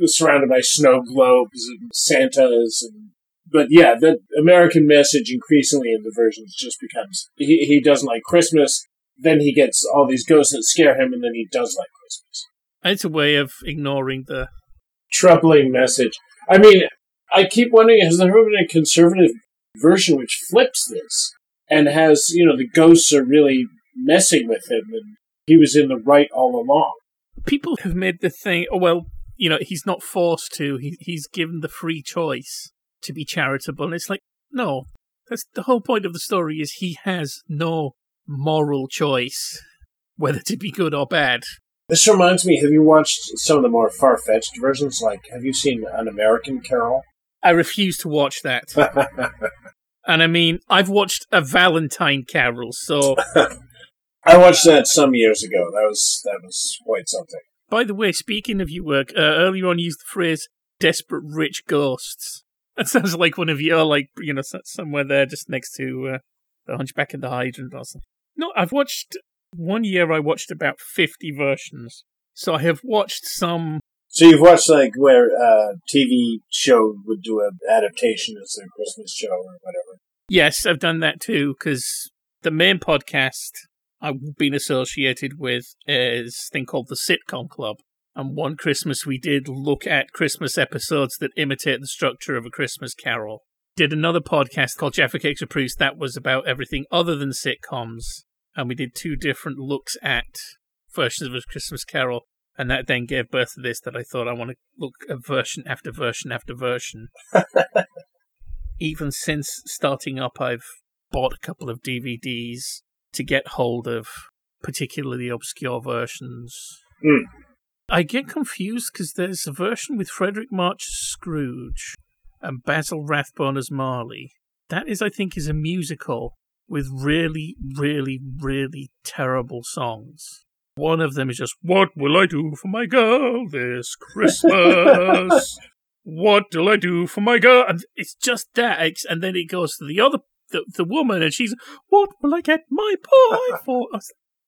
surrounded by snow globes and Santas and but yeah, the American message increasingly in the versions just becomes he, he doesn't like Christmas. Then he gets all these ghosts that scare him, and then he does like Christmas. It's a way of ignoring the troubling message. I mean, I keep wondering: has there ever been a conservative version which flips this and has you know the ghosts are really messing with him, and he was in the right all along? People have made the thing. Oh well, you know, he's not forced to. He, he's given the free choice to be charitable. And it's like, no, that's the whole point of the story is he has no moral choice whether to be good or bad. This reminds me, have you watched some of the more far fetched versions? Like, have you seen An American Carol? I refuse to watch that. and I mean, I've watched A Valentine Carol, so. I watched that some years ago. That was that was quite something. By the way, speaking of your work, uh, earlier on you used the phrase "desperate rich ghosts." That sounds like one of your, like, you know, somewhere there just next to uh, the Hunchback of the Hydrant or something. No, I've watched, one year I watched about 50 versions. So I have watched some. So you've watched, like, where a uh, TV show would do an adaptation as a Christmas show or whatever? Yes, I've done that too, because the main podcast I've been associated with is a thing called the Sitcom Club. And one Christmas, we did look at Christmas episodes that imitate the structure of a Christmas carol. Did another podcast called Jaffa Cakes of Proust that was about everything other than sitcoms. And we did two different looks at versions of a Christmas carol. And that then gave birth to this that I thought I want to look at version after version after version. Even since starting up, I've bought a couple of DVDs to get hold of particularly obscure versions. Mm. I get confused because there's a version with Fredric March as Scrooge and Basil Rathbone as Marley. That is, I think, is a musical with really, really, really terrible songs. One of them is just, What will I do for my girl this Christmas? what will I do for my girl? And it's just that. And then it goes to the other, the, the woman, and she's, What will I get my boy for?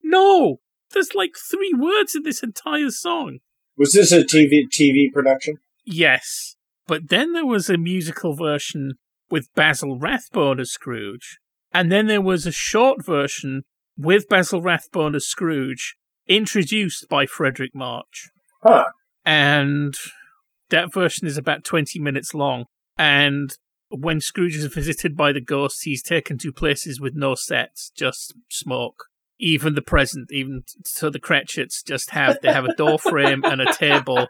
No! There's like three words in this entire song. Was this a TV TV production? Yes. But then there was a musical version with Basil Rathbone as Scrooge. And then there was a short version with Basil Rathbone as Scrooge, introduced by Fredric March. Huh. And that version is about 20 minutes long. And when Scrooge is visited by the ghosts, he's taken to places with no sets, just smoke even the present, even so the Cratchits just have they have a door frame and a table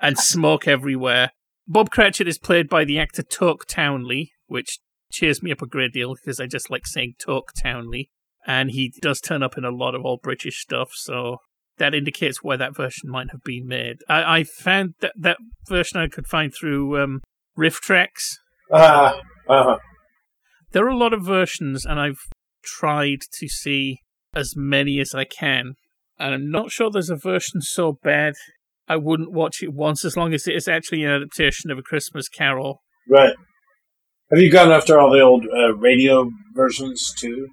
and smoke everywhere. Bob Cratchit is played by the actor Toke Townley, which cheers me up a great deal because I just like saying Toke Townley. And he does turn up in a lot of old British stuff, so that indicates where that version might have been made. I, I found that that version I could find through um, tracks. Uh, uh-huh. There are a lot of versions, and I've tried to see as many as I can. And I'm not sure there's a version so bad I wouldn't watch it once as long as it is actually an adaptation of A Christmas Carol. Right. Have you gone after all the old uh, radio versions too?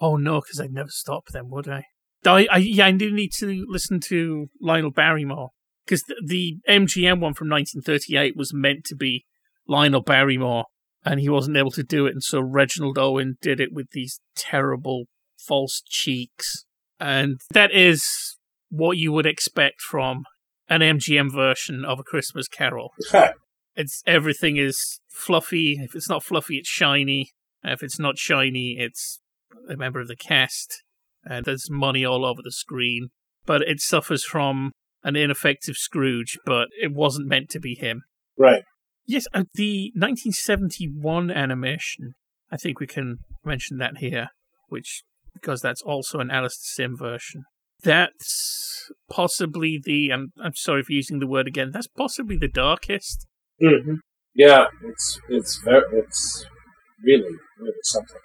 Oh no, because I'd never stop them, would I? I, I yeah, I do need to listen to Lionel Barrymore because the, the MGM one from 1938 was meant to be Lionel Barrymore, and he wasn't able to do it, and so Reginald Owen did it with these terrible false cheeks. And that is what you would expect from an MGM version of A Christmas Carol. It's everything is fluffy. If it's not fluffy, it's shiny. If it's not shiny, it's a member of the cast. And there's money all over the screen. But it suffers from an ineffective Scrooge, but it wasn't meant to be him. Right. Yes, uh, the 1971 animation, I think we can mention that here, which, because that's also an Alastair Sim version. That's possibly the, I'm, I'm sorry for using the word again, that's possibly the darkest. Mm-hmm. Yeah, it's, it's very, it's really, really something.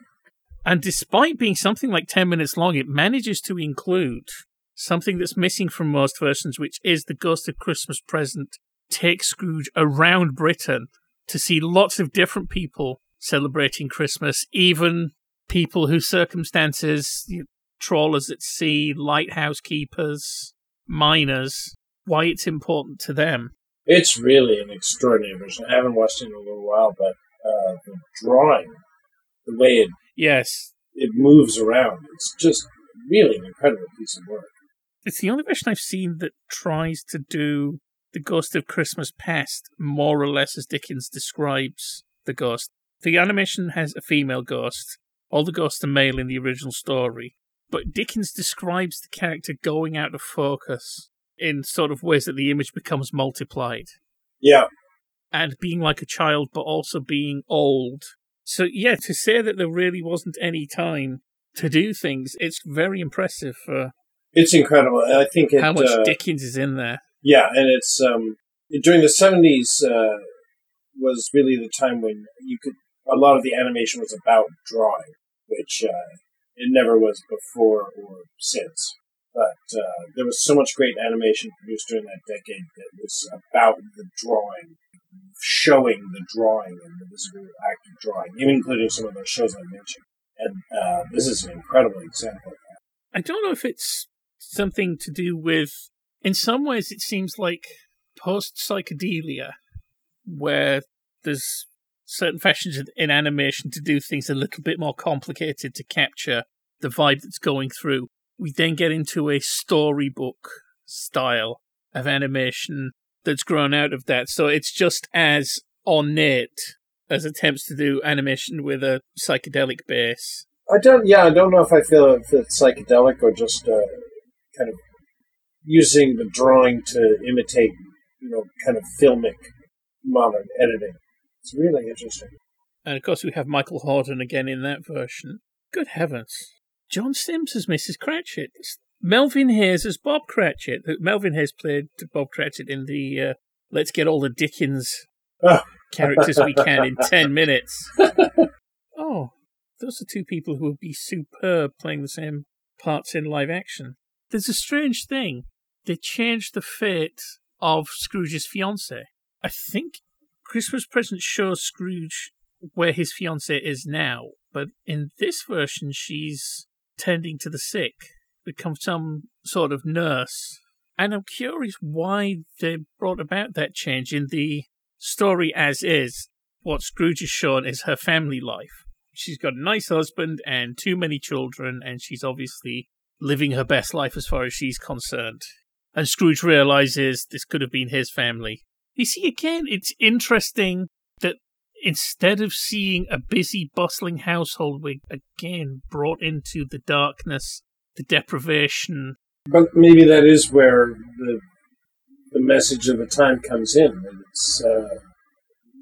And despite being something like 10 minutes long, it manages to include something that's missing from most versions, which is the Ghost of Christmas Present takes Scrooge around Britain to see lots of different people celebrating Christmas, even people whose circumstances, you know, trawlers at sea, lighthouse keepers, miners, why it's important to them. It's really an extraordinary version. I haven't watched it in a little while, but uh, the drawing, the way it yes it moves around, it's just really an incredible piece of work. It's the only version I've seen that tries to do the Ghost of Christmas Past more or less as Dickens describes the ghost. The animation has a female ghost. All the ghosts are male in the original story. But Dickens describes the character going out of focus in sort of ways that the image becomes multiplied. Yeah. And being like a child, but also being old. So, yeah, to say that there really wasn't any time to do things, it's very impressive for it's incredible. I think it, how much uh, Dickens is in there. Yeah, and it's um, during the seventies uh, was really the time when you could a lot of the animation was about drawing, which uh, it never was before or since. But uh, there was so much great animation produced during that decade that was about the drawing, showing the drawing and the visible act of drawing, even including some of those shows I mentioned. And uh, this is an incredible example of that. I don't know if it's something to do with. In some ways, it seems like post psychedelia, where there's certain fashions in animation to do things a little bit more complicated to capture the vibe that's going through. We then get into a storybook style of animation that's grown out of that. So it's just as ornate as attempts to do animation with a psychedelic base. I don't. Yeah, I don't know if I feel if it's psychedelic or just uh, kind of using the drawing to imitate, you know, kind of filmic modern editing. It's really interesting. And of course, we have Michael Hordern again in that version. Good heavens. Joan Sims as Mrs. Cratchit. Melvin Hayes as Bob Cratchit. Melvin Hayes played Bob Cratchit in the uh, Let's Get All the Dickens characters we can in 10 minutes. oh, those are two people who would be superb playing the same parts in live action. There's a strange thing. They changed the fate of Scrooge's fiancée. I think Christmas Present shows Scrooge where his fiancée is now, but in this version, she's tending to the sick, become some sort of nurse. And I'm curious why they brought about that change in the story as is. What Scrooge is shown is her family life. She's got a nice husband and too many children, and she's obviously living her best life as far as she's concerned. And Scrooge realizes this could have been his family. You see, again, it's interesting instead of seeing a busy, bustling household, we're again brought into the darkness, the deprivation. But maybe that is where the the message of the time comes in. And it's uh,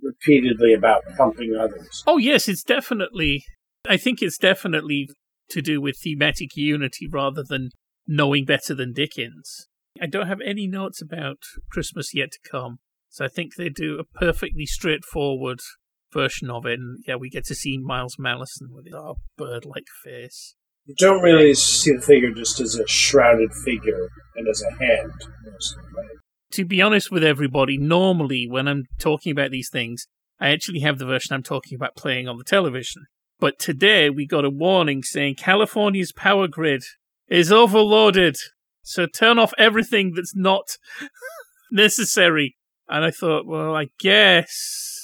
repeatedly about helping others. Oh yes, it's definitely. I think it's definitely to do with thematic unity rather than knowing better than Dickens. I don't have any notes about Christmas yet to come, so I think they do a perfectly straightforward version of it. And yeah, we get to see Miles Malleson with his bird-like face. You don't really see the figure just as a shrouded figure and as a hand, mostly, right? To be honest with everybody, normally when I'm talking about these things, I actually have the version I'm talking about playing on the television. But today we got a warning saying California's power grid is overloaded. So turn off everything that's not necessary. And I thought, well, I guess,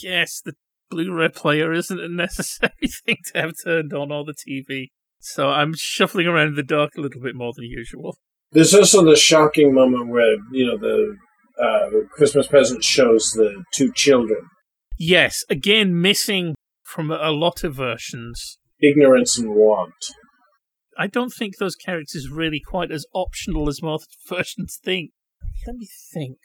guess the Blu-ray player isn't a necessary thing to have turned on or the TV. So I'm shuffling around in the dark a little bit more than usual. There's also the shocking moment where you know the uh, Christmas present shows the two children. Yes, again, missing from a lot of versions. Ignorance and want. I don't think those characters really quite as optional as most versions think. Let me think.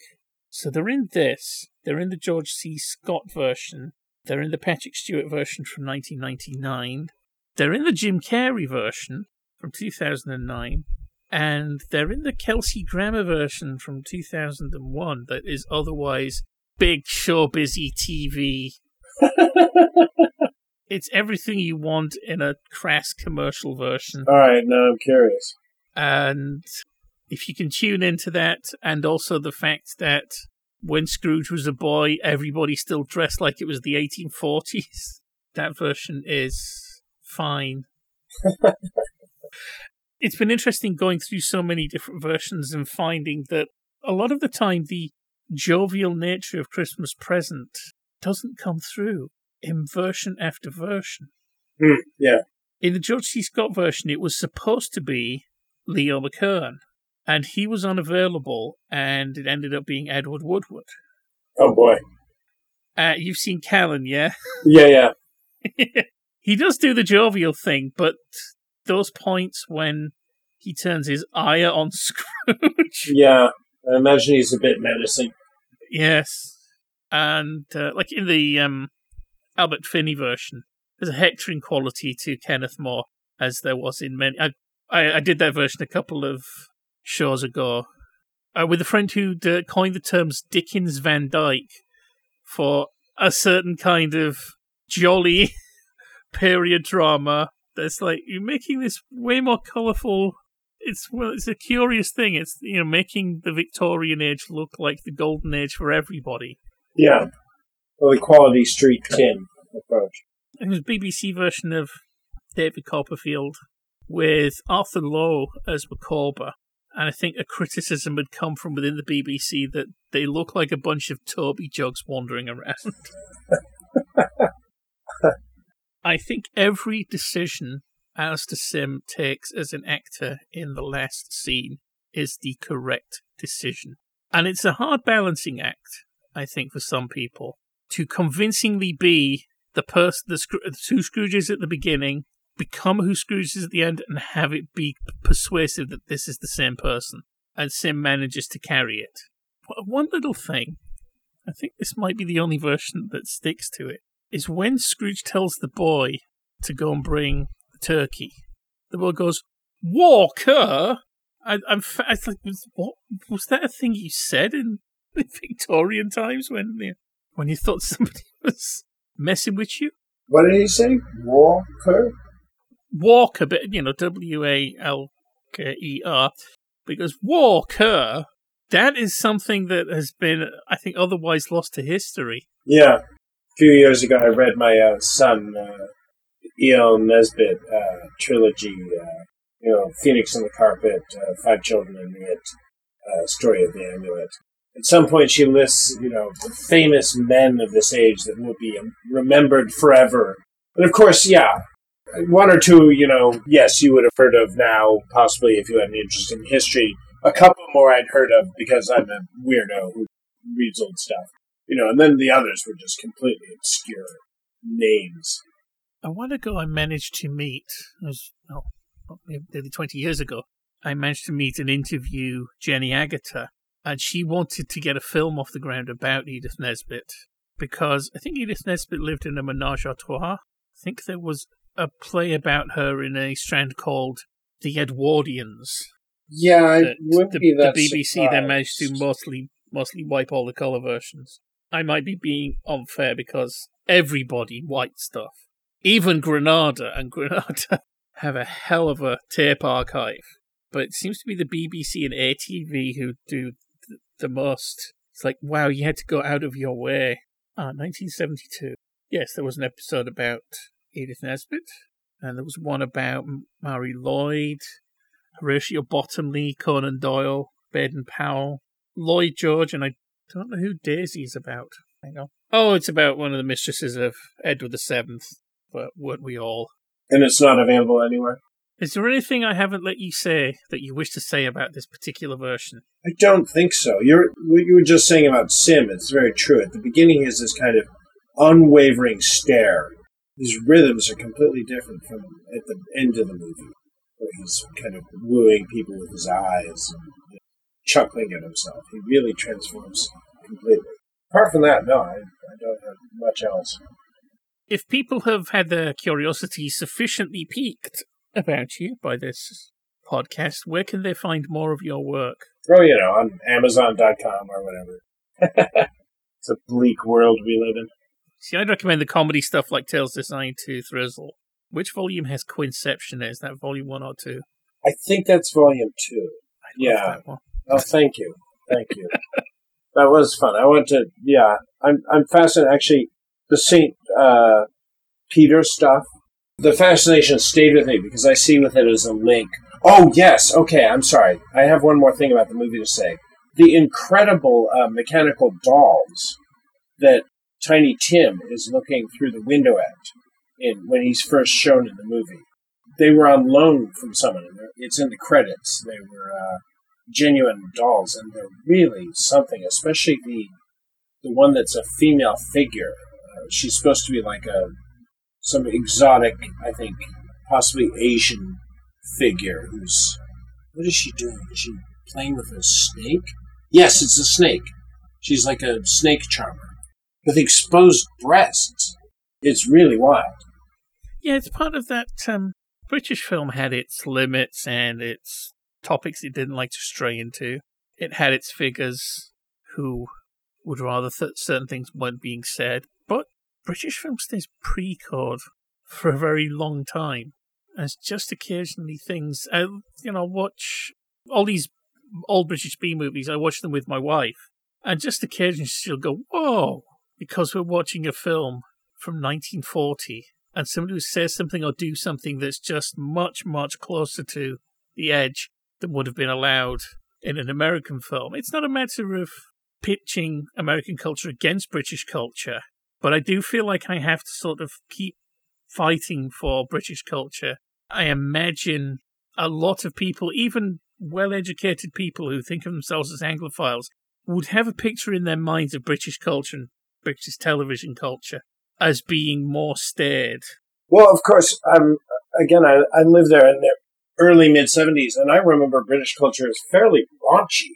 So they're in this. They're in the George C. Scott version. They're in the Patrick Stewart version from 1999. They're in the Jim Carrey version from 2009. And they're in the Kelsey Grammer version from 2001 that is otherwise big show busy TV. it's everything you want in a crass commercial version. All right, now I'm curious. And if you can tune into that, and also the fact that when Scrooge was a boy, everybody still dressed like it was the 1840s, that version is fine. it's been interesting going through so many different versions and finding that a lot of the time the jovial nature of Christmas Present doesn't come through in version after version. Mm, yeah. In the George C. Scott version, it was supposed to be Leo McKern, and he was unavailable, and it ended up being Edward Woodward. Oh boy. Uh, you've seen Callan, yeah? Yeah, yeah. he does do the jovial thing, but those points when he turns his ire on Scrooge. Yeah, I imagine he's a bit menacing. Yes, and uh, like in the um, Albert Finney version, there's a hectoring quality to Kenneth More, as there was in many. I I, I did that version a couple of shows ago uh, with a friend who uh, coined the terms Dickens Van Dyke for a certain kind of jolly period drama. That's like you're making this way more colourful it's well, it's a curious thing. It's you know making the Victorian age look like the golden age for everybody. Yeah, well, the quality street tin approach. It was BBC version of David Copperfield with Arthur Lowe as Micawber, and I think a criticism had come from within the BBC that they look like a bunch of Toby jugs wandering around. I think every decision Alastair Sim takes as an actor in the last scene is the correct decision. And it's a hard balancing act, I think, for some people to convincingly be the person, the, the two Scrooges at the beginning, become who Scrooge is at the end, and have it be persuasive that this is the same person. And Sim manages to carry it. One little thing, I think this might be the only version that sticks to it, is when Scrooge tells the boy to go and bring the turkey. The boy goes, Walker? I, I'm, I was like, what was that a thing you said in the Victorian times when when you thought somebody was messing with you? What did he say? Walker? Walker, but you know, W A L K E R, because Walker, that is something that has been, I think, otherwise lost to history. Yeah. A few years ago, I read my uh, son uh, E.L. Nesbit uh, trilogy, uh, you know, Phoenix on the Carpet, uh, Five Children and It, uh, Story of the Amulet. At some point, she lists, you know, the famous men of this age that will be remembered forever. And of course, yeah, one or two, you know, yes, you would have heard of now, possibly if you had an interest in history. A couple more I'd heard of because I'm a weirdo who reads old stuff. You know, and then the others were just completely obscure names. A while ago, I managed to meet, was oh, nearly 20 years ago, I managed to meet and interview Jenny Agutter, and she wanted to get a film off the ground about Edith Nesbit because I think Edith Nesbit lived in a menage a trois. I think there was a play about her in a strand called The Edwardians. Yeah, the, be that the BBC surprised. then managed to mostly mostly wipe all the color versions. I might be being unfair because everybody white stuff. Even Granada and Granada have a hell of a tape archive. But it seems to be the BBC and ATV who do th- the most. It's like, wow, you had to go out of your way. Ah, 1972. Yes, there was an episode about Edith Nesbit, and there was one about Marie Lloyd, Horatio Bottomley, Conan Doyle, Baden Powell, Lloyd George, and I don't know who Daisy is about. Hang on. Oh, it's about one of the mistresses of Edward the Seventh, but weren't we all? And it's not available anywhere. Is there anything I haven't let you say that you wish to say about this particular version? I don't think so. You're what you were just saying about Sim. It's very true. At the beginning, he has this kind of unwavering stare. His rhythms are completely different from at the end of the movie, where he's kind of wooing people with his eyes and you know, chuckling at himself. He really transforms completely. Apart from that, no, I, I don't have much else. If people have had their curiosity sufficiently piqued about you by this podcast, where can they find more of your work? Oh, you know, on Amazon.com or whatever. it's a bleak world we live in. See, I'd recommend the comedy stuff like Tales Designed to Thrizzle. Which volume has Quinception? Is that volume one or two? I think that's volume two. Yeah. Oh, thank you, thank you. that was fun. I went to yeah. I'm I'm fascinated. Actually, the Saint uh, Peter stuff. The fascination stayed with me because I see with it as a link. Oh yes, okay. I'm sorry. I have one more thing about the movie to say. The incredible uh, mechanical dolls that Tiny Tim is looking through the window at in when he's first shown in the movie. They were on loan from someone. It's in the credits. They were. Uh, genuine dolls, and they're really something. Especially the the one that's a female figure. Uh, she's supposed to be like a some exotic, I think, possibly Asian figure. Who's what is she doing? Is she playing with a snake? Yes, it's a snake. She's like a snake charmer with exposed breasts. It's really wild. Yeah, it's part of that. Um, British film had its limits and its topics it didn't like to stray into. It had its figures who would rather certain things weren't being said. But British film stays pre-code for a very long time. As just occasionally things, I, you know, watch all these old British B movies. I watch them with my wife, and just occasionally she'll go, "Whoa!" Because we're watching a film from 1940 and somebody who says something or do something that's just much, much closer to the edge than would have been allowed in an American film. It's not a matter of pitching American culture against British culture, but I do feel like I have to sort of keep fighting for British culture. I imagine a lot of people, even well educated people who think of themselves as Anglophiles, would have a picture in their minds of British culture and British television culture as being more staid. Well, of course, um, again, I, I lived there in the early mid 70s, and I remember British culture as fairly raunchy,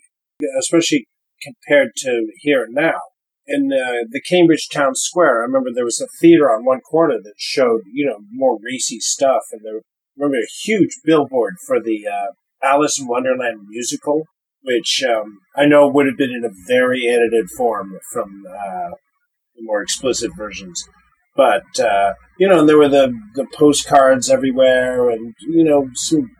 especially compared to here and now. In uh, the Cambridge Town Square, I remember there was a theater on one corner that showed, you know, more racy stuff, and there, I remember a huge billboard for the uh, Alice in Wonderland musical, which um, I know would have been in a very edited form from uh, more explicit versions. But uh, you know, and there were the the postcards everywhere, and you know, some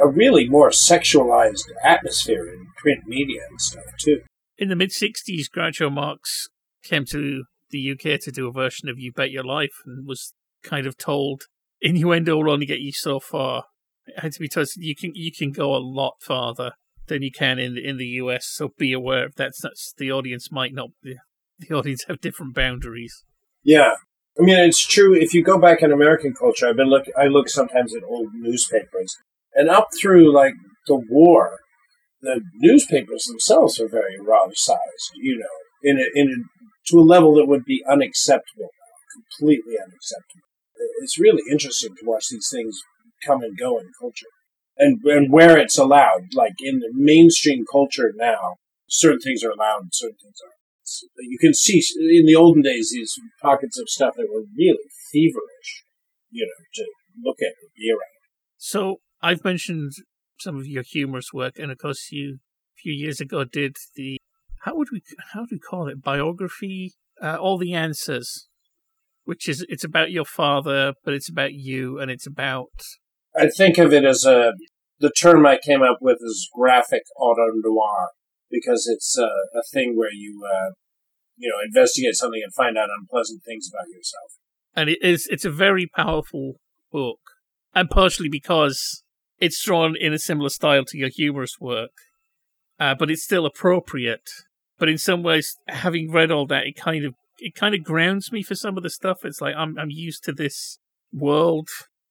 a really more sexualized atmosphere in print media and stuff too. In the mid 60s, Groucho Marx came to the UK to do a version of You Bet Your Life and was kind of told innuendo will only get you so far. It had to be told you can you can go a lot farther than you can in the, in the US, so be aware of that. That's, the audience might not be, the audience have different boundaries. Yeah, I mean, it's true. If you go back in American culture, I've been look. I look sometimes at old newspapers, and up through like the war, the newspapers themselves are very raw sized. You know, in a, in a, to a level that would be unacceptable, completely unacceptable. It's really interesting to watch these things come and go in culture, and and where it's allowed. Like in the mainstream culture now, certain things are allowed, and certain things aren't you can see in the olden days these pockets of stuff that were really feverish, you know, to look at and be around. So I've mentioned some of your humorous work, and of course, you a few years ago did the how would we how would we call it biography? Uh, All the answers, which is it's about your father, but it's about you, and it's about I think of it as a the term I came up with is graphic auto noir because it's uh, a thing where you uh, you know investigate something and find out unpleasant things about yourself. and it is it's a very powerful book, and partially because it's drawn in a similar style to your humorous work, uh, but it's still appropriate. But in some ways, having read all that, it kind of it kind of grounds me for some of the stuff. It's like I'm I'm used to this world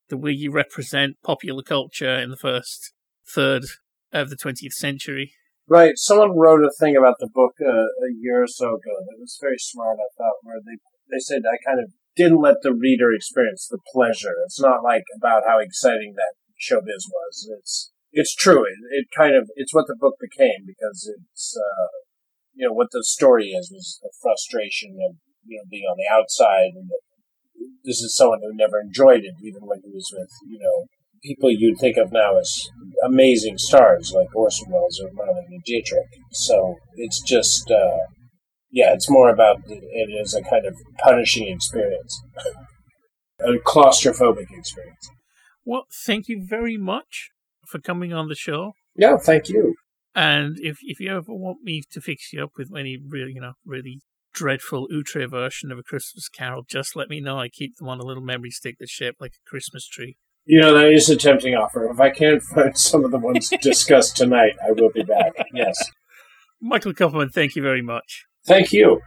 the way you represent popular culture in the first third of the 20th century. Right. Someone wrote a thing about the book uh, a year or so ago that was very smart, I thought, where they, they said I kind of didn't let the reader experience the pleasure. It's not like about how exciting that showbiz was. It's it's true. It, it kind of it's what the book became because it's uh, you know what the story is was the frustration of you know being on the outside and the, this is someone who never enjoyed it even when he was with you know people you'd think of now as amazing stars like Orson Welles or Marlene Dietrich. So it's just uh, yeah, it's more about it as a kind of punishing experience, a claustrophobic experience. Well, thank you very much for coming on the show. Yeah, thank you. And if if you ever want me to fix you up with any really, you know, really dreadful outre version of a Christmas Carol, just let me know. I keep them on a little memory stick that's shaped like a Christmas tree. You know, that is a tempting offer. If I can't find some of the ones discussed tonight, I will be back. Yes. Michael Kupperman, thank you very much. Thank you.